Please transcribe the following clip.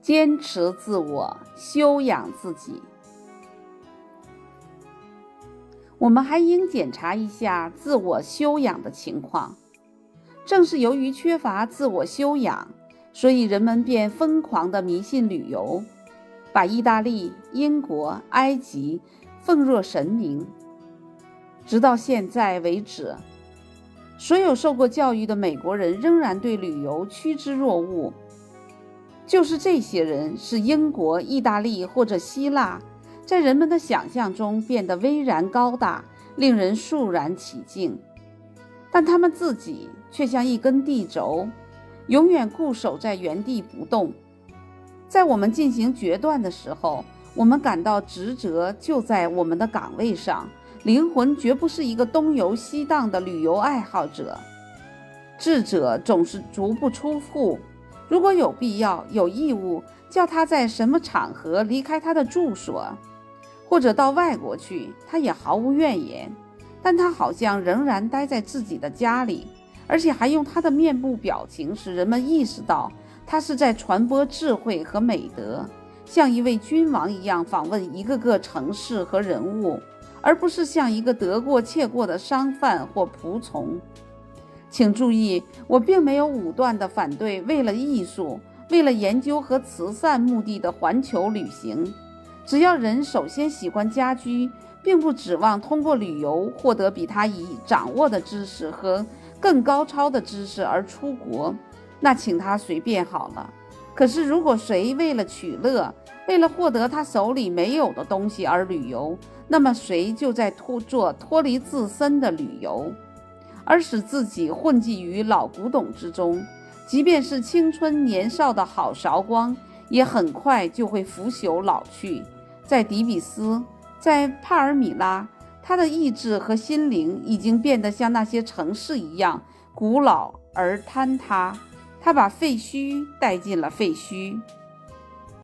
坚持自我，修养自己。我们还应检查一下自我修养的情况。正是由于缺乏自我修养，所以人们便疯狂地迷信旅游，把意大利、英国、埃及奉若神明。直到现在为止，所有受过教育的美国人仍然对旅游趋之若鹜。就是这些人，使英国、意大利或者希腊，在人们的想象中变得巍然高大，令人肃然起敬。但他们自己却像一根地轴，永远固守在原地不动。在我们进行决断的时候，我们感到职责就在我们的岗位上，灵魂绝不是一个东游西荡的旅游爱好者。智者总是足不出户。如果有必要、有义务叫他在什么场合离开他的住所，或者到外国去，他也毫无怨言。但他好像仍然待在自己的家里，而且还用他的面部表情使人们意识到他是在传播智慧和美德，像一位君王一样访问一个个城市和人物，而不是像一个得过且过的商贩或仆从。请注意，我并没有武断地反对为了艺术、为了研究和慈善目的的环球旅行。只要人首先喜欢家居，并不指望通过旅游获得比他已掌握的知识和更高超的知识而出国，那请他随便好了。可是，如果谁为了取乐，为了获得他手里没有的东西而旅游，那么谁就在脱做脱离自身的旅游。而使自己混迹于老古董之中，即便是青春年少的好韶光，也很快就会腐朽老去。在迪比斯，在帕尔米拉，他的意志和心灵已经变得像那些城市一样古老而坍塌。他把废墟带进了废墟。